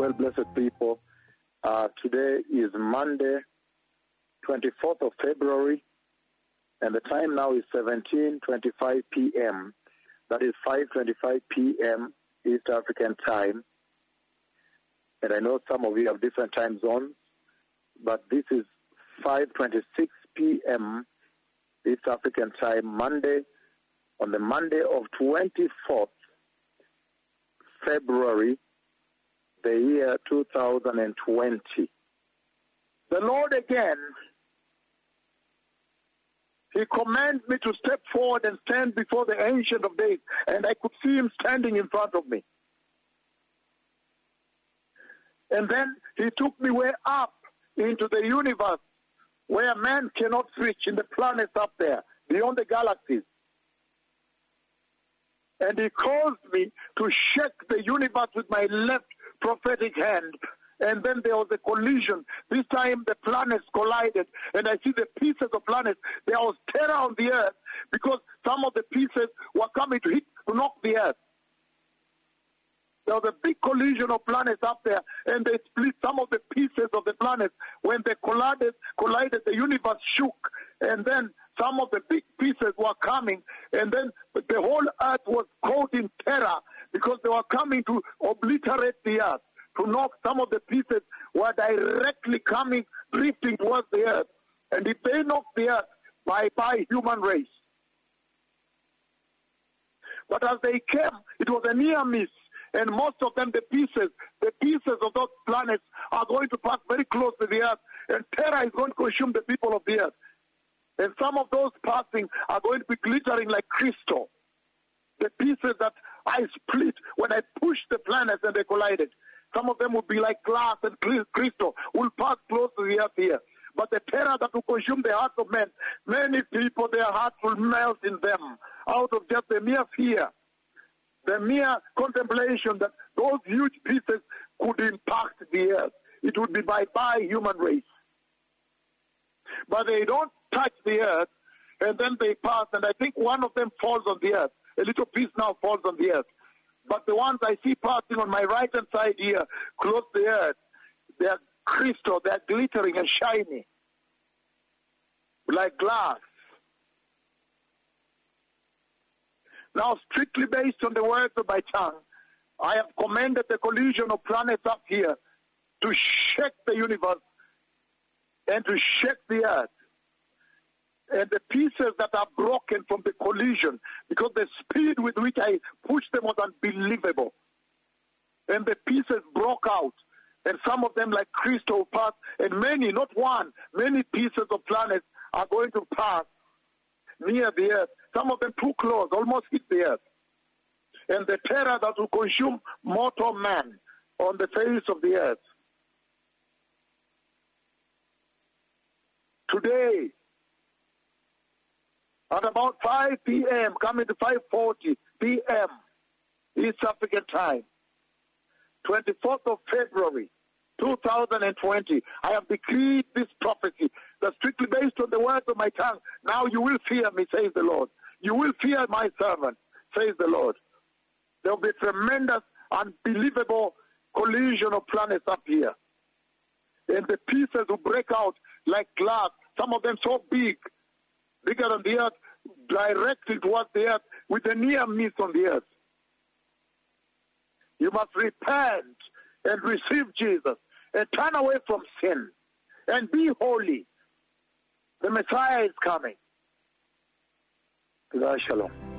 well, blessed people. Uh, today is Monday, 24th of February, and the time now is 17:25 p.m. That is 5:25 p.m. East African time. And I know some of you have different time zones, but this is 5:26 p.m. East African time, Monday, on the Monday of 24th February, the year 2020. The Lord again, He commanded me to step forward and stand before the Ancient of Days, and I could see Him standing in front of me. And then He took me way up into the universe where man cannot reach in the planets up there, beyond the galaxies and he caused me to shake the universe with my left prophetic hand. And then there was a collision. This time the planets collided, and I see the pieces of planets. There was terror on the earth because some of the pieces were coming to hit to knock the earth. There was a big collision of planets up there, and they split some of the pieces of the planets. When they collided, collided, the universe shook, and then some of the big pieces were coming, and then the whole earth was caught in terror because they were coming to obliterate the earth, to knock some of the pieces were directly coming, drifting towards the earth. And if they knock the earth, bye bye human race. But as they came, it was a near miss. And most of them, the pieces, the pieces of those planets are going to pass very close to the earth. And terror is going to consume the people of the earth. And some of those passing are going to be glittering like crystal. The pieces that I split when I pushed the planets and they collided. Some of them will be like glass and crystal, will pass close to the earth here. But the terror that will consume the hearts of men, many people, their hearts will melt in them out of just the mere fear, the mere contemplation that those huge pieces could impact the earth. It would be bye-bye human race. But they don't touch the earth, and then they pass, and I think one of them falls on the earth. A little piece now falls on the earth. But the ones I see passing on my right hand side here, close to the earth, they are crystal, they are glittering and shiny, like glass. Now, strictly based on the words of my tongue, I have commanded the collision of planets up here to shake the universe and to shake the earth. And the pieces that are broken from the collision, because the speed with which I pushed them was unbelievable. And the pieces broke out. And some of them, like crystal, pass. And many, not one, many pieces of planets are going to pass near the earth. Some of them too close, almost hit the earth. And the terror that will consume mortal man on the face of the earth. Today, at about 5 p.m., coming to 5.40 p.m., East African time, 24th of February, 2020, I have decreed this prophecy that's strictly based on the words of my tongue. Now you will fear me, says the Lord. You will fear my servant, says the Lord. There will be tremendous, unbelievable collision of planets up here. And the pieces will break out like glass, some of them so big, bigger than the earth, directed towards the earth with a near miss on the earth. You must repent and receive Jesus and turn away from sin and be holy. The Messiah is coming. Shalom.